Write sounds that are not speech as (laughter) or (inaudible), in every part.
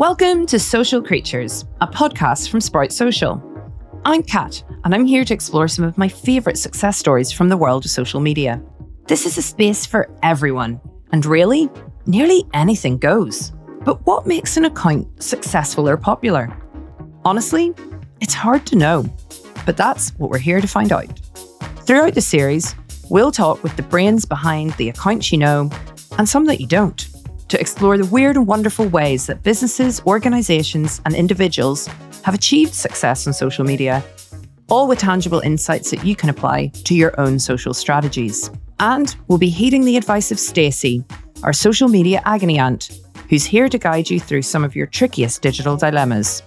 Welcome to Social Creatures, a podcast from Sprout Social. I'm Kat, and I'm here to explore some of my favourite success stories from the world of social media. This is a space for everyone, and really, nearly anything goes. But what makes an account successful or popular? Honestly, it's hard to know, but that's what we're here to find out. Throughout the series, we'll talk with the brains behind the accounts you know and some that you don't to explore the weird and wonderful ways that businesses, organizations, and individuals have achieved success on social media, all with tangible insights that you can apply to your own social strategies. And we'll be heeding the advice of Stacey, our social media agony aunt, who's here to guide you through some of your trickiest digital dilemmas.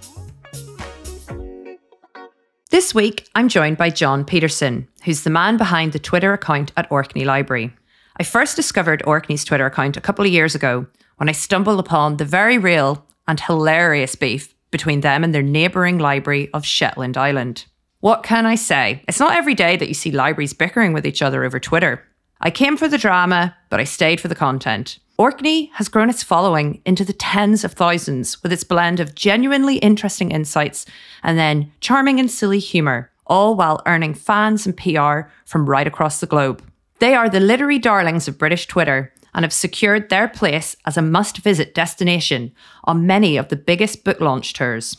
This week, I'm joined by John Peterson, who's the man behind the Twitter account at Orkney Library. I first discovered Orkney's Twitter account a couple of years ago when I stumbled upon the very real and hilarious beef between them and their neighbouring library of Shetland Island. What can I say? It's not every day that you see libraries bickering with each other over Twitter. I came for the drama, but I stayed for the content. Orkney has grown its following into the tens of thousands with its blend of genuinely interesting insights and then charming and silly humour, all while earning fans and PR from right across the globe. They are the literary darlings of British Twitter and have secured their place as a must visit destination on many of the biggest book launch tours.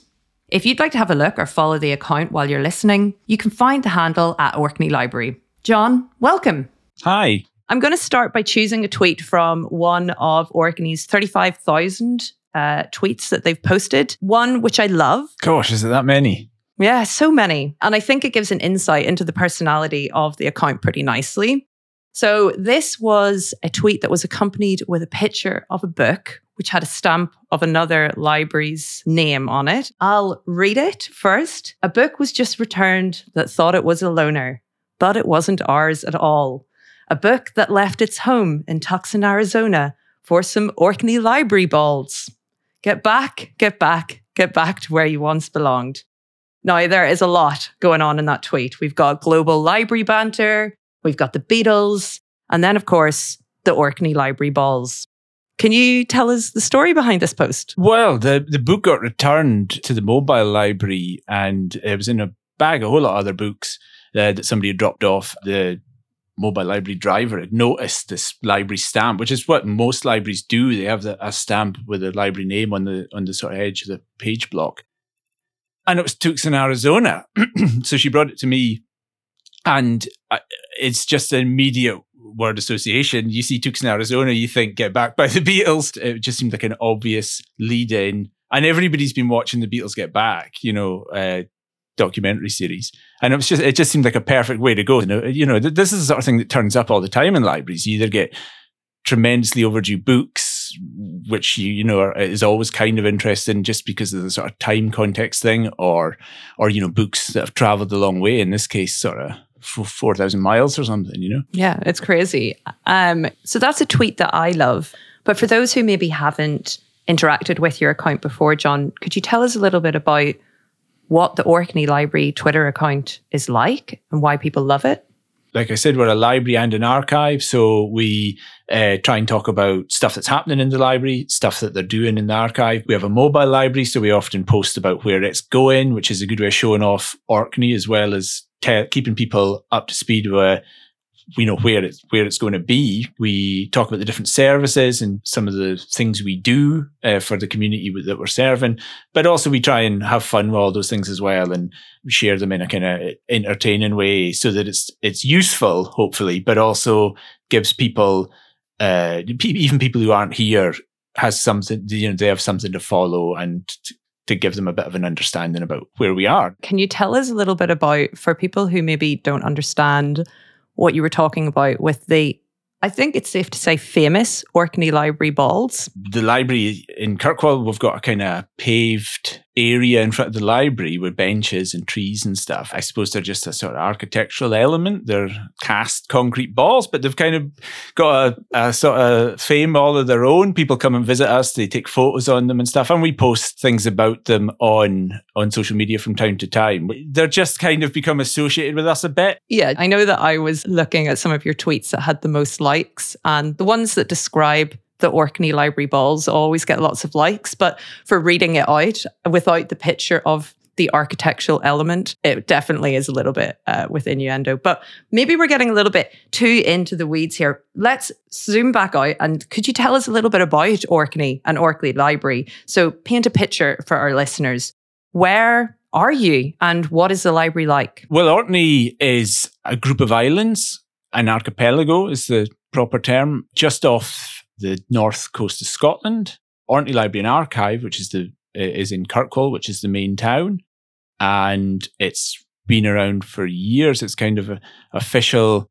If you'd like to have a look or follow the account while you're listening, you can find the handle at Orkney Library. John, welcome. Hi. I'm going to start by choosing a tweet from one of Orkney's 35,000 uh, tweets that they've posted. One which I love. Gosh, is it that many? Yeah, so many. And I think it gives an insight into the personality of the account pretty nicely. So this was a tweet that was accompanied with a picture of a book which had a stamp of another library's name on it. I'll read it first. A book was just returned that thought it was a loaner, but it wasn't ours at all. A book that left its home in Tucson, Arizona for some Orkney library balls. Get back, get back, get back to where you once belonged. Now, there is a lot going on in that tweet. We've got global library banter, We've got the Beatles, and then, of course, the Orkney Library Balls. Can you tell us the story behind this post? Well, the, the book got returned to the mobile library and it was in a bag, a whole lot of other books uh, that somebody had dropped off. The mobile library driver had noticed this library stamp, which is what most libraries do. They have the, a stamp with a library name on the on the sort of edge of the page block. And it was Tucson, Arizona. (clears throat) so she brought it to me and it's just an immediate word association. You see Tucson, Arizona, you think Get Back by the (laughs) Beatles. It just seemed like an obvious lead in. And everybody's been watching the Beatles Get Back, you know, uh, documentary series. And it was just, it just seemed like a perfect way to go. You know, this is the sort of thing that turns up all the time in libraries. You either get tremendously overdue books, which you you know are, is always kind of interesting just because of the sort of time context thing, or or you know books that have travelled a long way. In this case, sort of 4,000 miles or something, you know? Yeah, it's crazy. Um, so that's a tweet that I love. But for those who maybe haven't interacted with your account before, John, could you tell us a little bit about what the Orkney Library Twitter account is like and why people love it? like I said, we're a library and an archive. So we uh, try and talk about stuff that's happening in the library, stuff that they're doing in the archive. We have a mobile library, so we often post about where it's going, which is a good way of showing off Orkney as well as te- keeping people up to speed with we know where it's where it's going to be. We talk about the different services and some of the things we do uh, for the community that we're serving, but also we try and have fun with all those things as well and share them in a kind of entertaining way so that it's it's useful, hopefully, but also gives people, uh, even people who aren't here, has something. You know, they have something to follow and. To, give them a bit of an understanding about where we are. Can you tell us a little bit about, for people who maybe don't understand what you were talking about with the I think it's safe to say famous Orkney Library balls. The library in Kirkwall, we've got a kind of paved area in front of the library with benches and trees and stuff. I suppose they're just a sort of architectural element. They're cast concrete balls, but they've kind of got a, a sort of fame all of their own. People come and visit us, they take photos on them and stuff, and we post things about them on on social media from time to time. They're just kind of become associated with us a bit. Yeah, I know that I was looking at some of your tweets that had the most likes and the ones that describe the Orkney Library balls always get lots of likes, but for reading it out without the picture of the architectural element, it definitely is a little bit uh, with innuendo. But maybe we're getting a little bit too into the weeds here. Let's zoom back out and could you tell us a little bit about Orkney and Orkney Library? So paint a picture for our listeners. Where are you and what is the library like? Well, Orkney is a group of islands. An archipelago is the proper term, just off the north coast of Scotland. Orkney Library and Archive, which is the is in Kirkwall, which is the main town, and it's been around for years. It's kind of an official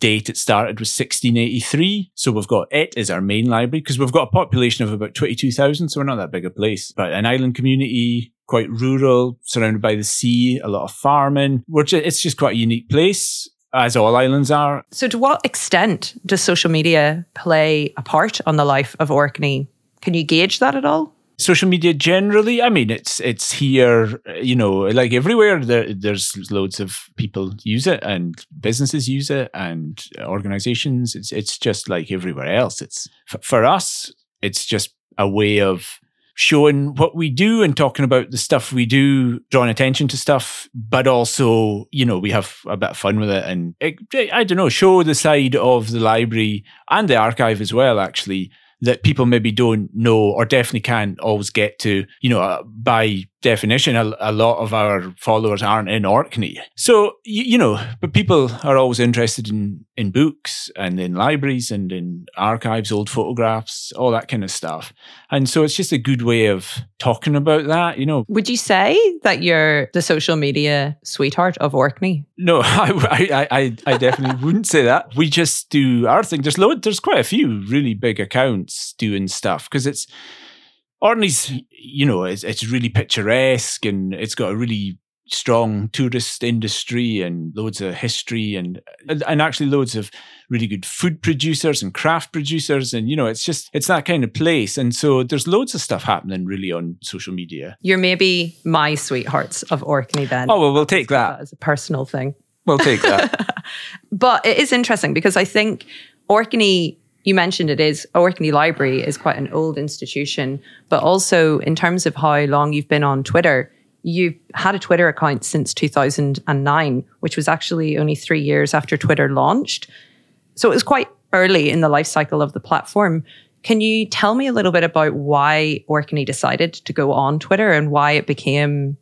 date it started was 1683. So we've got it as our main library because we've got a population of about 22,000. So we're not that big a place, but an island community, quite rural, surrounded by the sea, a lot of farming. Just, it's just quite a unique place. As all islands are. So, to what extent does social media play a part on the life of Orkney? Can you gauge that at all? social media generally i mean it's it's here you know like everywhere there, there's loads of people use it and businesses use it and organizations it's it's just like everywhere else it's for us it's just a way of showing what we do and talking about the stuff we do, drawing attention to stuff, but also, you know, we have a bit of fun with it and it, I don't know, show the side of the library and the archive as well, actually, that people maybe don't know or definitely can't always get to. You know, uh, by definition, a, a, lot of our followers aren't in Orkney. So, you, you, know, but people are always interested in, in books and in libraries and in archives, old photographs, all that kind of stuff. And so it's just a good way of talking about that, you know. Would you say that you're the social media sweetheart of Orkney? No, (laughs) I, I, I, I definitely (laughs) wouldn't say that. We just do our thing. There's load, there's quite a few really big accounts doing stuff because it's, Orkney's, you know, it's, it's really picturesque and it's got a really strong tourist industry and loads of history and and actually loads of really good food producers and craft producers. And you know it's just it's that kind of place. And so there's loads of stuff happening really on social media. You're maybe my sweethearts of orkney then. Oh well we'll take that, that. as a personal thing. We'll take that. (laughs) But it is interesting because i think orkney you mentioned it is Orkney Library is quite an old institution, but also in terms of how long you've been on Twitter, you've had a Twitter account since 2009, which was actually only three years after Twitter launched. So it was quite early in the life cycle of the platform. Can you tell me a little bit about why Orkney decided to go on Twitter and why it became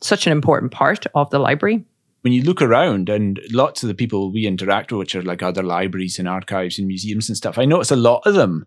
such an important part of the library? When you look around and lots of the people we interact with, which are like other libraries and archives and museums and stuff, I notice a lot of them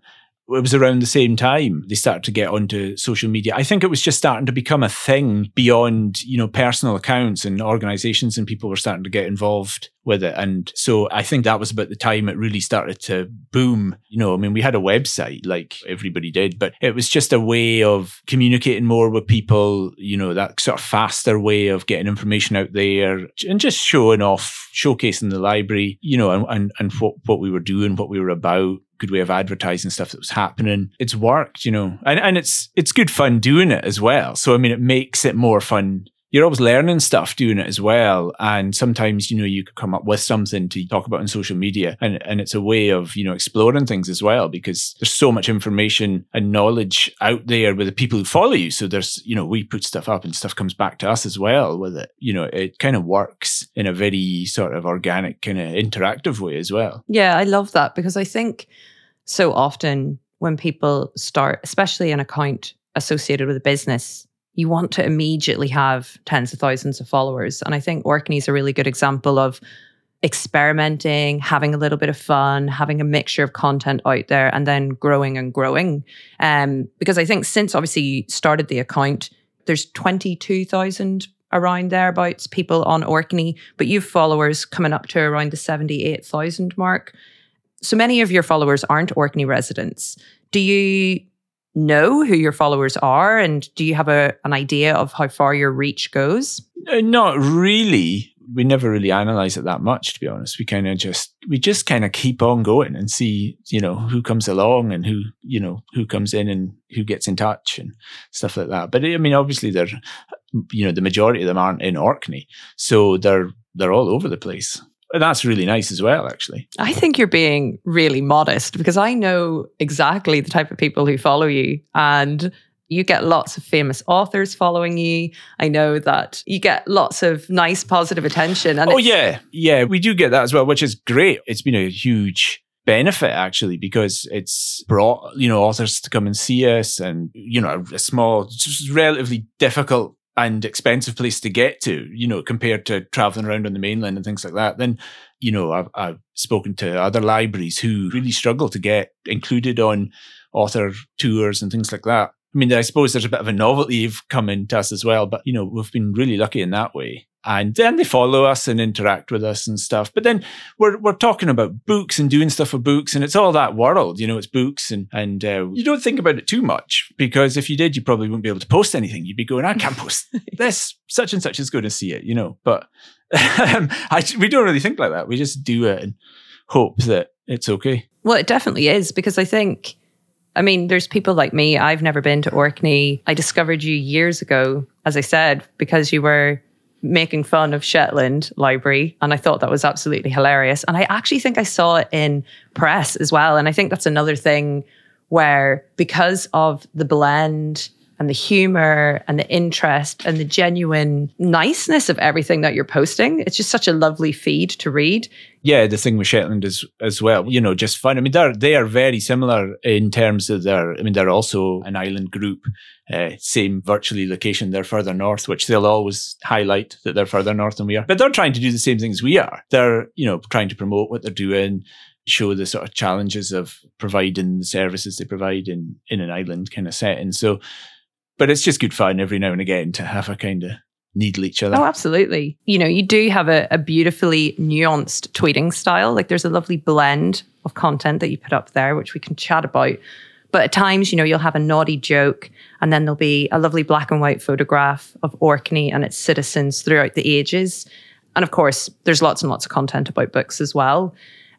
it was around the same time they started to get onto social media. I think it was just starting to become a thing beyond, you know, personal accounts and organizations and people were starting to get involved with it. And so I think that was about the time it really started to boom. You know, I mean, we had a website like everybody did, but it was just a way of communicating more with people, you know, that sort of faster way of getting information out there and just showing off, showcasing the library, you know, and, and, and what, what we were doing, what we were about good way of advertising stuff that was happening. It's worked, you know, and, and it's it's good fun doing it as well. So I mean, it makes it more fun. You're always learning stuff doing it as well. And sometimes, you know, you could come up with something to talk about on social media. And, and it's a way of, you know, exploring things as well because there's so much information and knowledge out there with the people who follow you. So there's, you know, we put stuff up and stuff comes back to us as well with it. You know, it kind of works in a very sort of organic, kind of interactive way as well. Yeah, I love that because I think so often when people start, especially an account associated with a business, you want to immediately have tens of thousands of followers. And I think Orkney is a really good example of experimenting, having a little bit of fun, having a mixture of content out there, and then growing and growing. Um, because I think since obviously you started the account, there's 22,000 around thereabouts people on Orkney, but you've followers coming up to around the 78,000 mark so many of your followers aren't Orkney residents. Do you know who your followers are and do you have a, an idea of how far your reach goes? Uh, not really. We never really analyze it that much, to be honest. We kind of just we just kind of keep on going and see, you know, who comes along and who, you know, who comes in and who gets in touch and stuff like that. But I mean, obviously, they're, you know, the majority of them aren't in Orkney, so they're they're all over the place that's really nice as well, actually. I think you're being really modest because I know exactly the type of people who follow you. And you get lots of famous authors following you. I know that you get lots of nice, positive attention. And oh, yeah. Yeah, we do get that as well, which is great. It's been a huge benefit actually because it's brought you know authors to come and see us and you know a small just relatively difficult and expensive place to get to you know compared to traveling around on the mainland and things like that then you know i've, I've spoken to other libraries who really struggle to get included on author tours and things like that I mean, I suppose there's a bit of a novelty of coming to us as well, but you know, we've been really lucky in that way. And then they follow us and interact with us and stuff. But then we're we're talking about books and doing stuff with books, and it's all that world, you know. It's books, and and uh, you don't think about it too much because if you did, you probably wouldn't be able to post anything. You'd be going, I can't post (laughs) this. Such and such is going to see it, you know. But um, I, we don't really think like that. We just do it and hope that it's okay. Well, it definitely is because I think I mean, there's people like me. I've never been to Orkney. I discovered you years ago, as I said, because you were making fun of Shetland Library. And I thought that was absolutely hilarious. And I actually think I saw it in press as well. And I think that's another thing where, because of the blend and the humor and the interest and the genuine niceness of everything that you're posting. It's just such a lovely feed to read. Yeah, the thing with Shetland is as well, you know, just fun. I mean, they're they are very similar in terms of their. I mean, they're also an island group, uh, same virtually location. They're further north, which they'll always highlight that they're further north than we are. But they're trying to do the same things we are. They're you know trying to promote what they're doing show the sort of challenges of providing the services they provide in in an island kind of setting. So but it's just good fun every now and again to have a kind of needle each other. Oh, absolutely. You know, you do have a, a, beautifully nuanced tweeting style. Like there's a lovely blend of content that you put up there, which we can chat about. But at times, you know, you'll have a naughty joke and then there'll be a lovely black and white photograph of Orkney and its citizens throughout the ages. And of course, there's lots and lots of content about books as well.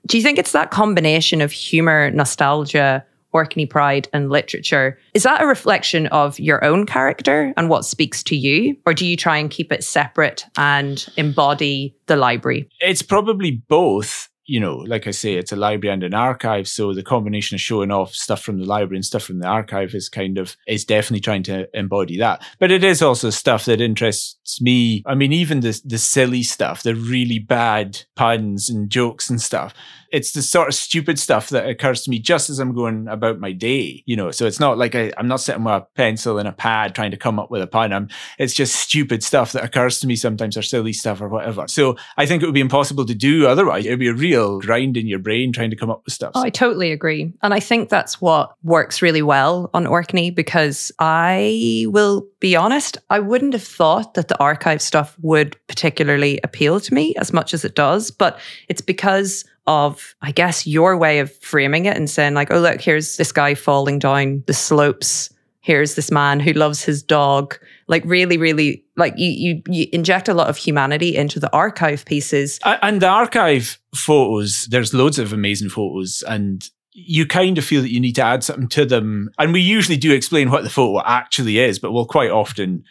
Do you think it's that combination of humor, nostalgia, Orkney pride and literature. Is that a reflection of your own character and what speaks to you? Or do you try and keep it separate and embody the library? It's probably both you know, like I say, it's a library and an archive. So the combination of showing off stuff from the library and stuff from the archive is kind of, is definitely trying to embody that. But it is also stuff that interests me. I mean, even the, the silly stuff, the really bad puns and jokes and stuff it's the sort of stupid stuff that occurs to me just as I'm going about my day, you know. So it's not like I, am not sitting with a pencil and a pad trying to come up with a pun. I'm, it's just stupid stuff that occurs to me sometimes or silly stuff or whatever. So I think it would be impossible to do otherwise. It would be a real grind in your brain trying to come up with stuff. Oh, I totally agree. And I think that's what works really well on Orkney because I will be honest, I wouldn't have thought that the archive stuff would particularly appeal to me as much as it does. But it's because of, I guess, your way of framing it and saying, like, oh, look, here's this guy falling down the slopes. Here's this man who loves his dog. Like, really, really, like you, you, you inject a lot of humanity into the archive pieces. And the archive photos, there's loads of amazing photos. And you kind of feel that you need to add something to them. And we usually do explain what the photo actually is, but we'll quite often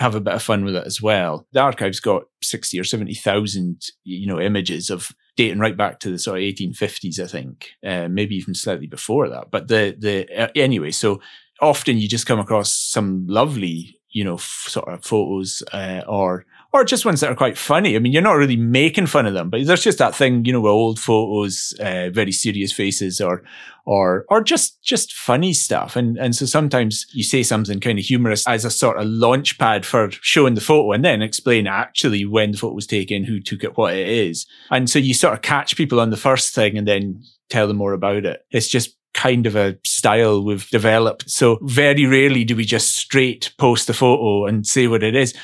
have a bit of fun with it as well. The archive's got 60 or 70,000, you know, images of dating right back to the sort of 1850s, I think, uh, maybe even slightly before that. But the, the, uh, anyway, so often you just come across some lovely, you know, f- sort of photos, uh, or, or just ones that are quite funny. I mean, you're not really making fun of them, but there's just that thing, you know, with old photos, uh, very serious faces, or or or just just funny stuff. And and so sometimes you say something kind of humorous as a sort of launch pad for showing the photo, and then explain actually when the photo was taken, who took it, what it is. And so you sort of catch people on the first thing, and then tell them more about it. It's just kind of a style we've developed. So very rarely do we just straight post the photo and say what it is.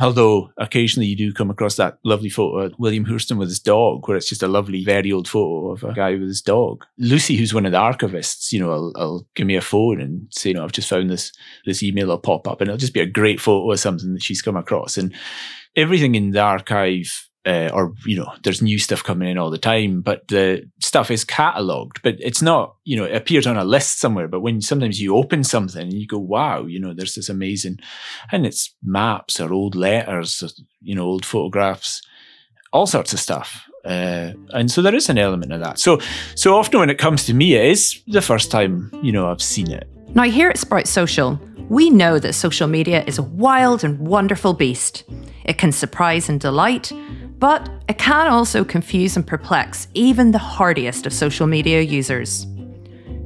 Although occasionally you do come across that lovely photo of William Hurston with his dog, where it's just a lovely, very old photo of a guy with his dog. Lucy, who's one of the archivists, you know, will will give me a phone and say, you know, I've just found this this email will pop up, and it'll just be a great photo of something that she's come across. And everything in the archive uh, or you know there's new stuff coming in all the time but the stuff is cataloged but it's not you know it appears on a list somewhere but when sometimes you open something and you go wow you know there's this amazing and it's maps or old letters or, you know old photographs all sorts of stuff Uh, and so there is an element of that. So so often when it comes to me, it is the first time you know I've seen it. Now here at Sprout Social, we know that social media is a wild and wonderful beast. It can surprise and delight, but it can also confuse and perplex even the hardiest of social media users.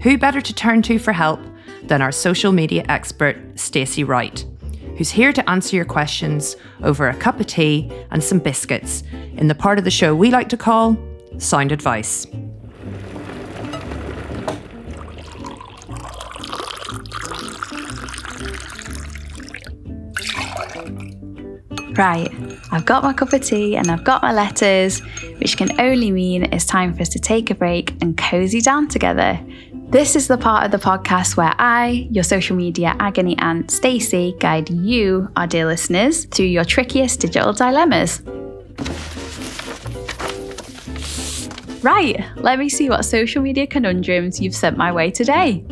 Who better to turn to for help than our social media expert, Stacey Wright, who's here to answer your questions over a cup of tea and some biscuits in the part of the show we like to call Sound Advice. Right, I've got my cup of tea and I've got my letters, which can only mean it's time for us to take a break and cozy down together. This is the part of the podcast where I, your social media agony aunt Stacey, guide you, our dear listeners, through your trickiest digital dilemmas. Right, let me see what social media conundrums you've sent my way today.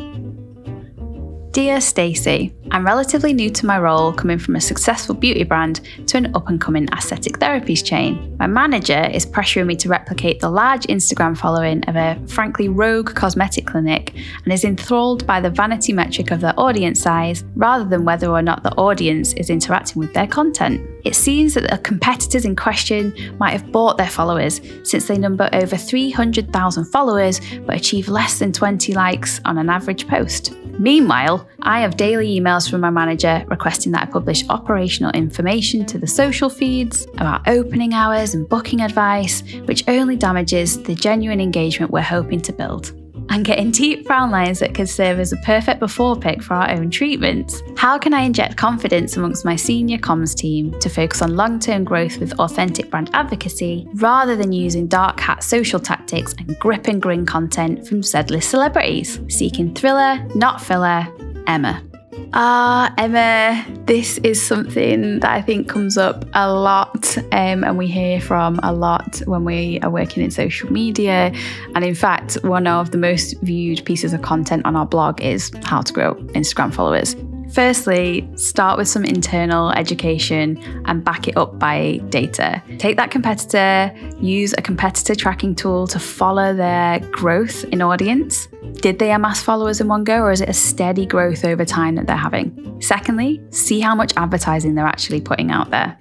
Dear Stacey, I'm relatively new to my role, coming from a successful beauty brand to an up and coming aesthetic therapies chain. My manager is pressuring me to replicate the large Instagram following of a frankly rogue cosmetic clinic and is enthralled by the vanity metric of their audience size rather than whether or not the audience is interacting with their content. It seems that the competitors in question might have bought their followers since they number over 300,000 followers but achieve less than 20 likes on an average post. Meanwhile, I have daily emails from my manager requesting that I publish operational information to the social feeds about opening hours and booking advice, which only damages the genuine engagement we're hoping to build and getting deep frown lines that could serve as a perfect before pick for our own treatments. How can I inject confidence amongst my senior comms team to focus on long term growth with authentic brand advocacy rather than using dark hat social tactics and grip and grin content from Z-list celebrities? Seeking thriller, not filler, Emma. Ah, Emma, this is something that I think comes up a lot um, and we hear from a lot when we are working in social media. And in fact, one of the most viewed pieces of content on our blog is how to grow Instagram followers. Firstly, start with some internal education and back it up by data. Take that competitor, use a competitor tracking tool to follow their growth in audience. Did they amass followers in one go, or is it a steady growth over time that they're having? Secondly, see how much advertising they're actually putting out there.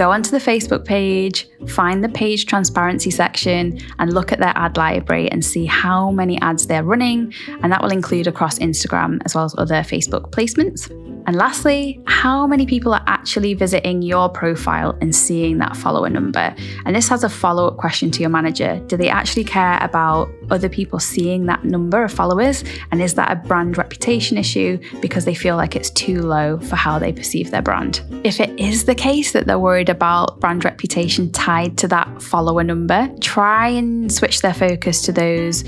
Go onto the Facebook page, find the page transparency section, and look at their ad library and see how many ads they're running. And that will include across Instagram as well as other Facebook placements. And lastly, how many people are actually visiting your profile and seeing that follower number? And this has a follow up question to your manager. Do they actually care about other people seeing that number of followers? And is that a brand reputation issue because they feel like it's too low for how they perceive their brand? If it is the case that they're worried about brand reputation tied to that follower number, try and switch their focus to those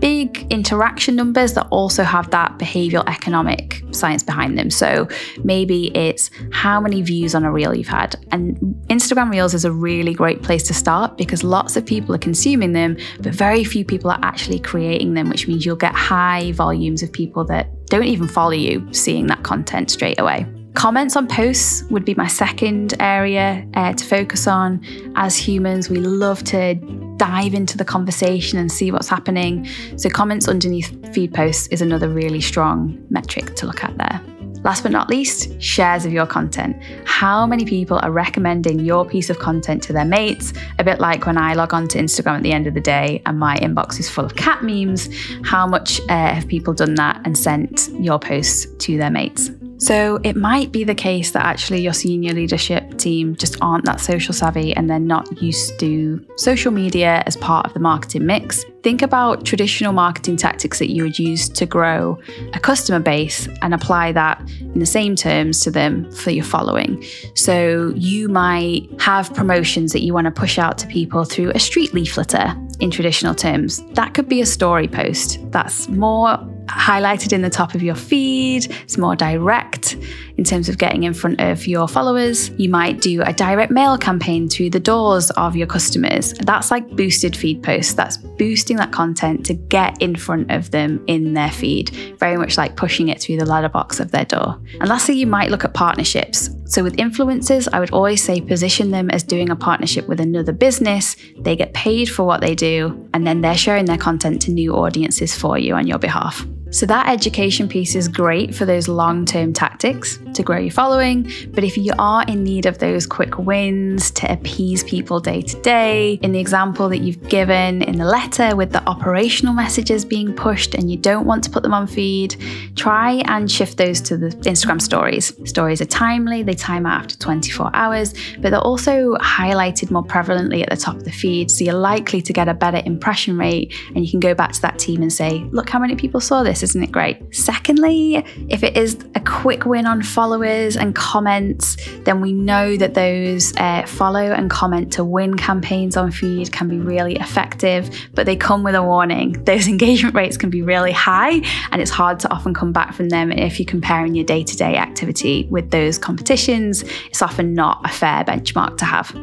big interaction numbers that also have that behavioral economic science behind them. So maybe it's how many views on a reel you've had. And Instagram Reels is a really great place to start because lots of people are consuming them, but very few people are actually creating them, which means you'll get high volumes of people that don't even follow you seeing that content straight away. Comments on posts would be my second area uh, to focus on. As humans, we love to dive into the conversation and see what's happening. So, comments underneath feed posts is another really strong metric to look at there. Last but not least, shares of your content. How many people are recommending your piece of content to their mates? A bit like when I log on to Instagram at the end of the day and my inbox is full of cat memes. How much uh, have people done that and sent your posts to their mates? So it might be the case that actually your senior leadership team just aren't that social savvy and they're not used to social media as part of the marketing mix. Think about traditional marketing tactics that you would use to grow a customer base and apply that in the same terms to them for your following. So you might have promotions that you want to push out to people through a street leafleter in traditional terms. That could be a story post that's more highlighted in the top of your feed. It's more direct in terms of getting in front of your followers. You might do a direct mail campaign to the doors of your customers. That's like boosted feed posts. That's boosting that content to get in front of them in their feed, very much like pushing it through the ladder box of their door. And lastly, you might look at partnerships. So, with influencers, I would always say position them as doing a partnership with another business. They get paid for what they do, and then they're sharing their content to new audiences for you on your behalf. So, that education piece is great for those long term tactics to grow your following. But if you are in need of those quick wins to appease people day to day, in the example that you've given in the letter with the operational messages being pushed and you don't want to put them on feed, try and shift those to the Instagram stories. Stories are timely, they time out after 24 hours, but they're also highlighted more prevalently at the top of the feed. So, you're likely to get a better impression rate and you can go back to that team and say, look how many people saw this isn't it great? Secondly, if it is a quick win on followers and comments, then we know that those uh, follow and comment to win campaigns on feed can be really effective, but they come with a warning. (laughs) Those engagement rates can be really high, and it's hard to often come back from them if you're comparing your day to day activity with those competitions. It's often not a fair benchmark to have.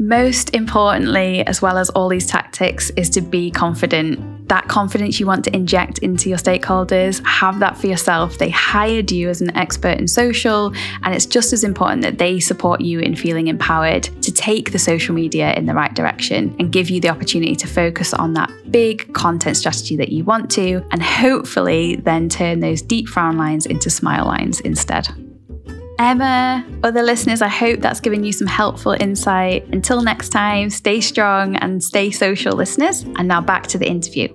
Most importantly, as well as all these tactics, is to be confident. That confidence you want to inject into your stakeholders, have that for yourself. They hired you as an expert in social, and it's just as important that they support you in feeling empowered to take the social media in the right direction and give you the opportunity to focus on that big content strategy that you want to, and hopefully then turn those deep frown lines into smile lines instead. Emma, other listeners, I hope that's given you some helpful insight. Until next time, stay strong and stay social, listeners. And now back to the interview.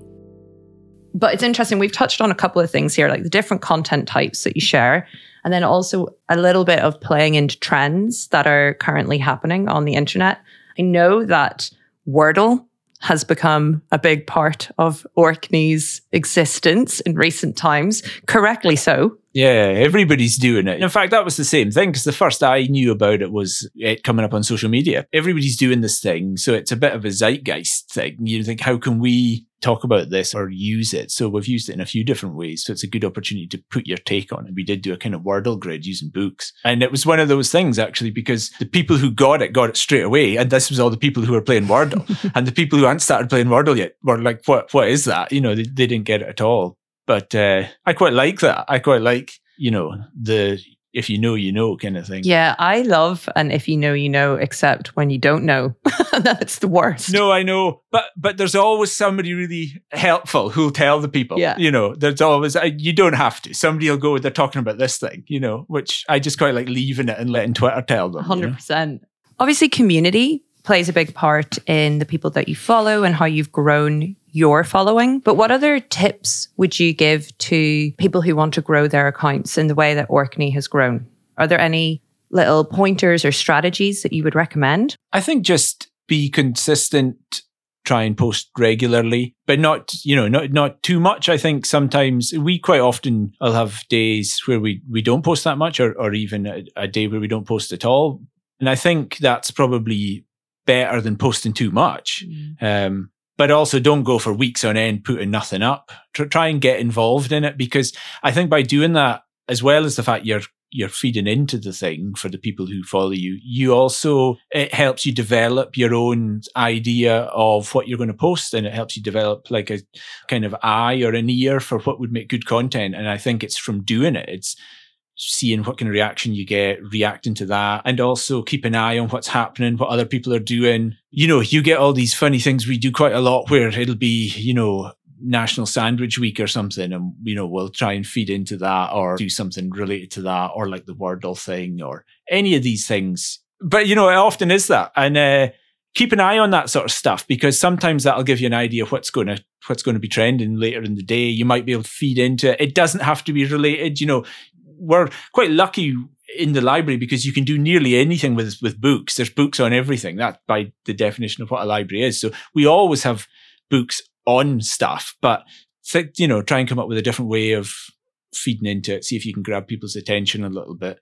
But it's interesting. We've touched on a couple of things here, like the different content types that you share, and then also a little bit of playing into trends that are currently happening on the internet. I know that Wordle has become a big part of Orkney's existence in recent times, correctly so. Yeah, everybody's doing it. In fact, that was the same thing because the first I knew about it was it coming up on social media. Everybody's doing this thing. So it's a bit of a zeitgeist thing. You think, how can we talk about this or use it? So we've used it in a few different ways. So it's a good opportunity to put your take on it. We did do a kind of Wordle grid using books. And it was one of those things actually because the people who got it got it straight away. And this was all the people who were playing Wordle. (laughs) and the people who hadn't started playing Wordle yet were like, what, what is that? You know, they, they didn't get it at all. But uh, I quite like that. I quite like, you know, the if you know, you know kind of thing. Yeah, I love and if you know, you know, except when you don't know. (laughs) That's the worst. No, I know. But but there's always somebody really helpful who'll tell the people. Yeah. You know, there's always, you don't have to. Somebody will go, they're talking about this thing, you know, which I just quite like leaving it and letting Twitter tell them. 100%. You know? Obviously, community plays a big part in the people that you follow and how you've grown your following. But what other tips would you give to people who want to grow their accounts in the way that Orkney has grown? Are there any little pointers or strategies that you would recommend? I think just be consistent try and post regularly, but not, you know, not not too much. I think sometimes we quite often I'll have days where we we don't post that much, or or even a, a, day where we don't post at all. And I think that's probably better than posting too much. Mm. Um, but also don't go for weeks on end putting nothing up. Try and get involved in it because I think by doing that, as well as the fact you're you're feeding into the thing for the people who follow you, you also it helps you develop your own idea of what you're going to post, and it helps you develop like a kind of eye or an ear for what would make good content. And I think it's from doing it. It's seeing what kind of reaction you get, reacting to that, and also keep an eye on what's happening, what other people are doing. You know, you get all these funny things we do quite a lot where it'll be, you know, National Sandwich Week or something, and you know, we'll try and feed into that or do something related to that, or like the Wordle thing, or any of these things. But you know, it often is that, and uh, keep an eye on that sort of stuff because sometimes that'll give you an idea of what's going to what's going to be trending later in the day. You might be able to feed into it. It doesn't have to be related. You know, we're quite lucky in the library because you can do nearly anything with with books. There's books on everything. That by the definition of what a library is. So we always have books on stuff, but you know, try and come up with a different way of feeding into it. See if you can grab people's attention a little bit,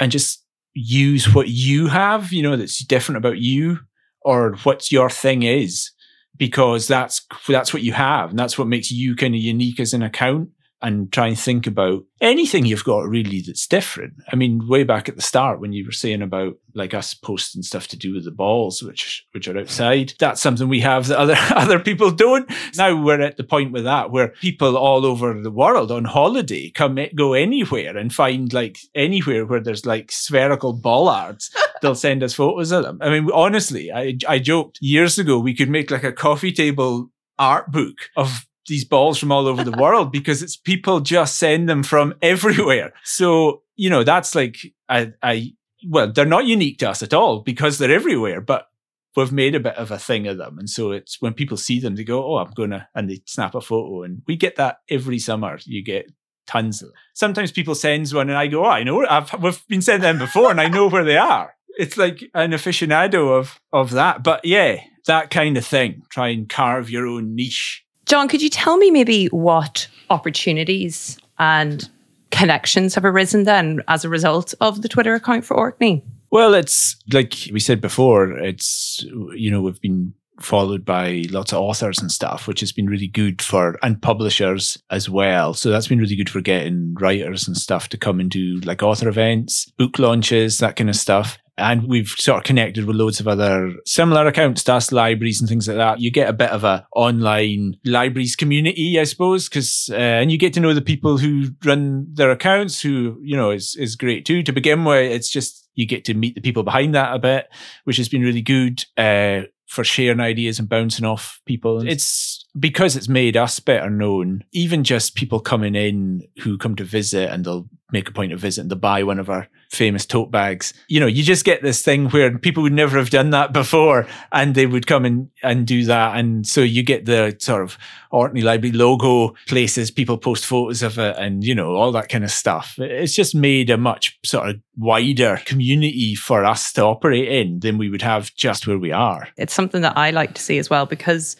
and just use what you have. You know, that's different about you, or what your thing is, because that's that's what you have, and that's what makes you kind of unique as an account and try and think about anything you've got really that's different. I mean, way back at the start when you were saying about like us posting stuff to do with the balls, which which are outside, that's something we have that other (laughs) other people don't. Now we're at the point with that where people all over the world on holiday come go anywhere and find like anywhere where there's like spherical bollards, (laughs) they'll send us photos of them. I mean, honestly, I I joked years ago we could make like a coffee table art book of these balls from all over the world because it's people just send them from (laughs) everywhere. So, you know, that's like, I, I, well, they're not unique to us at all because they're everywhere, but we've made a bit of a thing of them. And so it's when people see them, they go, Oh, I'm going to, and they snap a photo. And we get that every summer. You get tons of them. Sometimes people send one and I go, Oh, I know, I've, we've been sent them before and I know where they are. It's like an aficionado of, of that. But yeah, that kind of thing. Try and carve your own niche John, could you tell me maybe what opportunities and connections have arisen then as a result of the Twitter account for Orkney? Well, it's like we said before, it's, you know, we've been followed by lots of authors and stuff, which has been really good for, and publishers as well. So that's been really good for getting writers and stuff to come and do like author events, book launches, that kind of stuff and we've sort of connected with loads of other similar accounts us, libraries and things like that. You get a bit of a online libraries community, I suppose, because uh, and you get to know the people who run their accounts, who you know is is great too. To begin with, it's just you get to meet the people behind that a bit, which has been really good uh, for sharing ideas and bouncing off people. It's because it's made us better known. Even just people coming in who come to visit and they'll make a point of visiting to buy one of our famous tote bags. You know, you just get this thing where people would never have done that before and they would come and, and do that. And so you get the sort of Orkney Library logo places, people post photos of it and, you know, all that kind of stuff. It's just made a much sort of wider community for us to operate in than we would have just where we are. It's something that I like to see as well because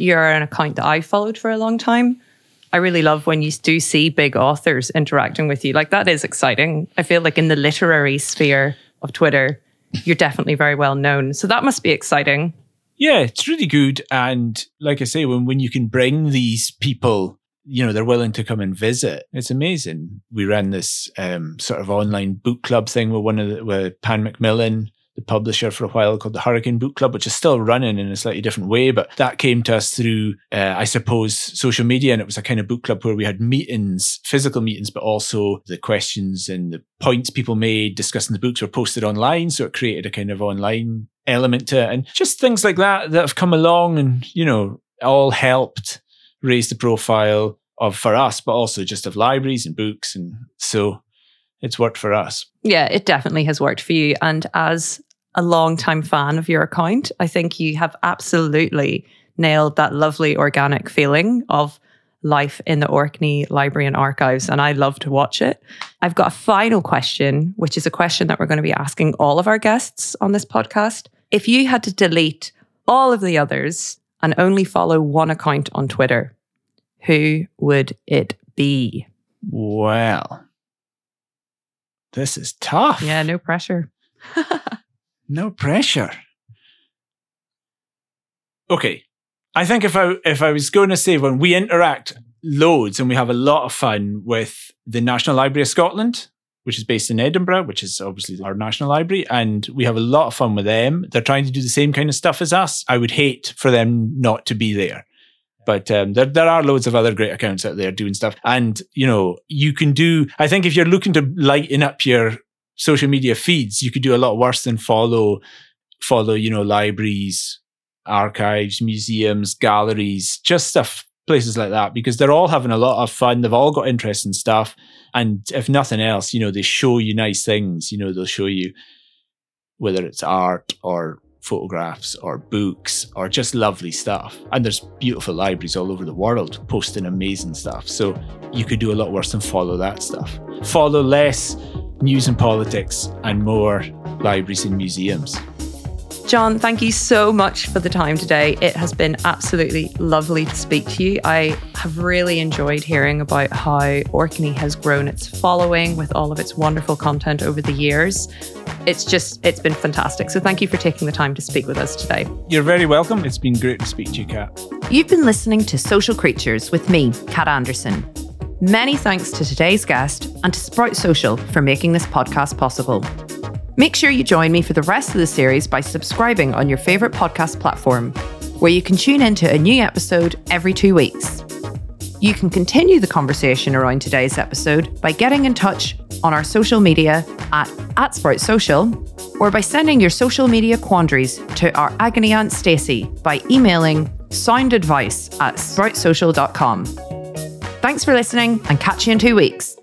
you're an account that I followed for a long time I really love when you do see big authors interacting with you. Like that is exciting. I feel like in the literary sphere of Twitter, you're definitely very well known. So that must be exciting. Yeah, it's really good. And like I say, when, when you can bring these people, you know, they're willing to come and visit, it's amazing. We ran this um, sort of online book club thing with one of the, with Pan Macmillan the publisher for a while called the Hurricane Book Club, which is still running in a slightly different way. But that came to us through, uh, I suppose, social media. And it was a kind of book club where we had meetings, physical meetings, but also the questions and the points people made discussing the books were posted online. So it created a kind of online element to it. And just things like that that have come along and, you know, all helped raise the profile of for us, but also just of libraries and books. And so it's worked for us. Yeah, it definitely has worked for you. And as a long-time fan of your account. I think you have absolutely nailed that lovely organic feeling of life in the Orkney Library and Archives, and I love to watch it. I've got a final question, which is a question that we're going to be asking all of our guests on this podcast. If you had to delete all of the others and only follow one account on Twitter, who would it be? Well, this is tough. Yeah, no pressure. (laughs) No pressure. Okay. I think if I if I was going to say when we interact loads and we have a lot of fun with the National Library of Scotland, which is based in Edinburgh, which is obviously our national library, and we have a lot of fun with them. They're trying to do the same kind of stuff as us. I would hate for them not to be there. But um, there, there are loads of other great accounts out there doing stuff. And, you know, you can do, I think if you're looking to lighten up your social media feeds, you could do a lot worse than follow, follow, you know, libraries, archives, museums, galleries, just stuff, places like that, because they're all having a lot of fun. They've all got interesting stuff. And if nothing else, you know, they show you nice things. You know, they'll show you whether it's art or photographs or books or just lovely stuff. And there's beautiful libraries all over the world posting amazing stuff. So you could do a lot worse than follow that stuff. Follow less news and politics, and more libraries and museums. John, thank you so much for the time today. It has been absolutely lovely to speak to you. I have really enjoyed hearing about how Orkney has grown its following with all of its wonderful content over the years. It's just, it's been fantastic. So thank you for taking the time to speak with us today. You're very welcome. It's been great to speak to you, Kat. You've been listening to Social Creatures with me, Kat Anderson. Many thanks to today's guest and to Sprout Social for making this podcast possible. Make sure you join me for the rest of the series by subscribing on your favourite podcast platform, where you can tune into a new episode every two weeks. You can continue the conversation around today's episode by getting in touch on our social media at, at Sprout Social or by sending your social media quandaries to our agony aunt Stacey by emailing soundadvice at sproutsocial.com. Thanks for listening and catch you in two weeks.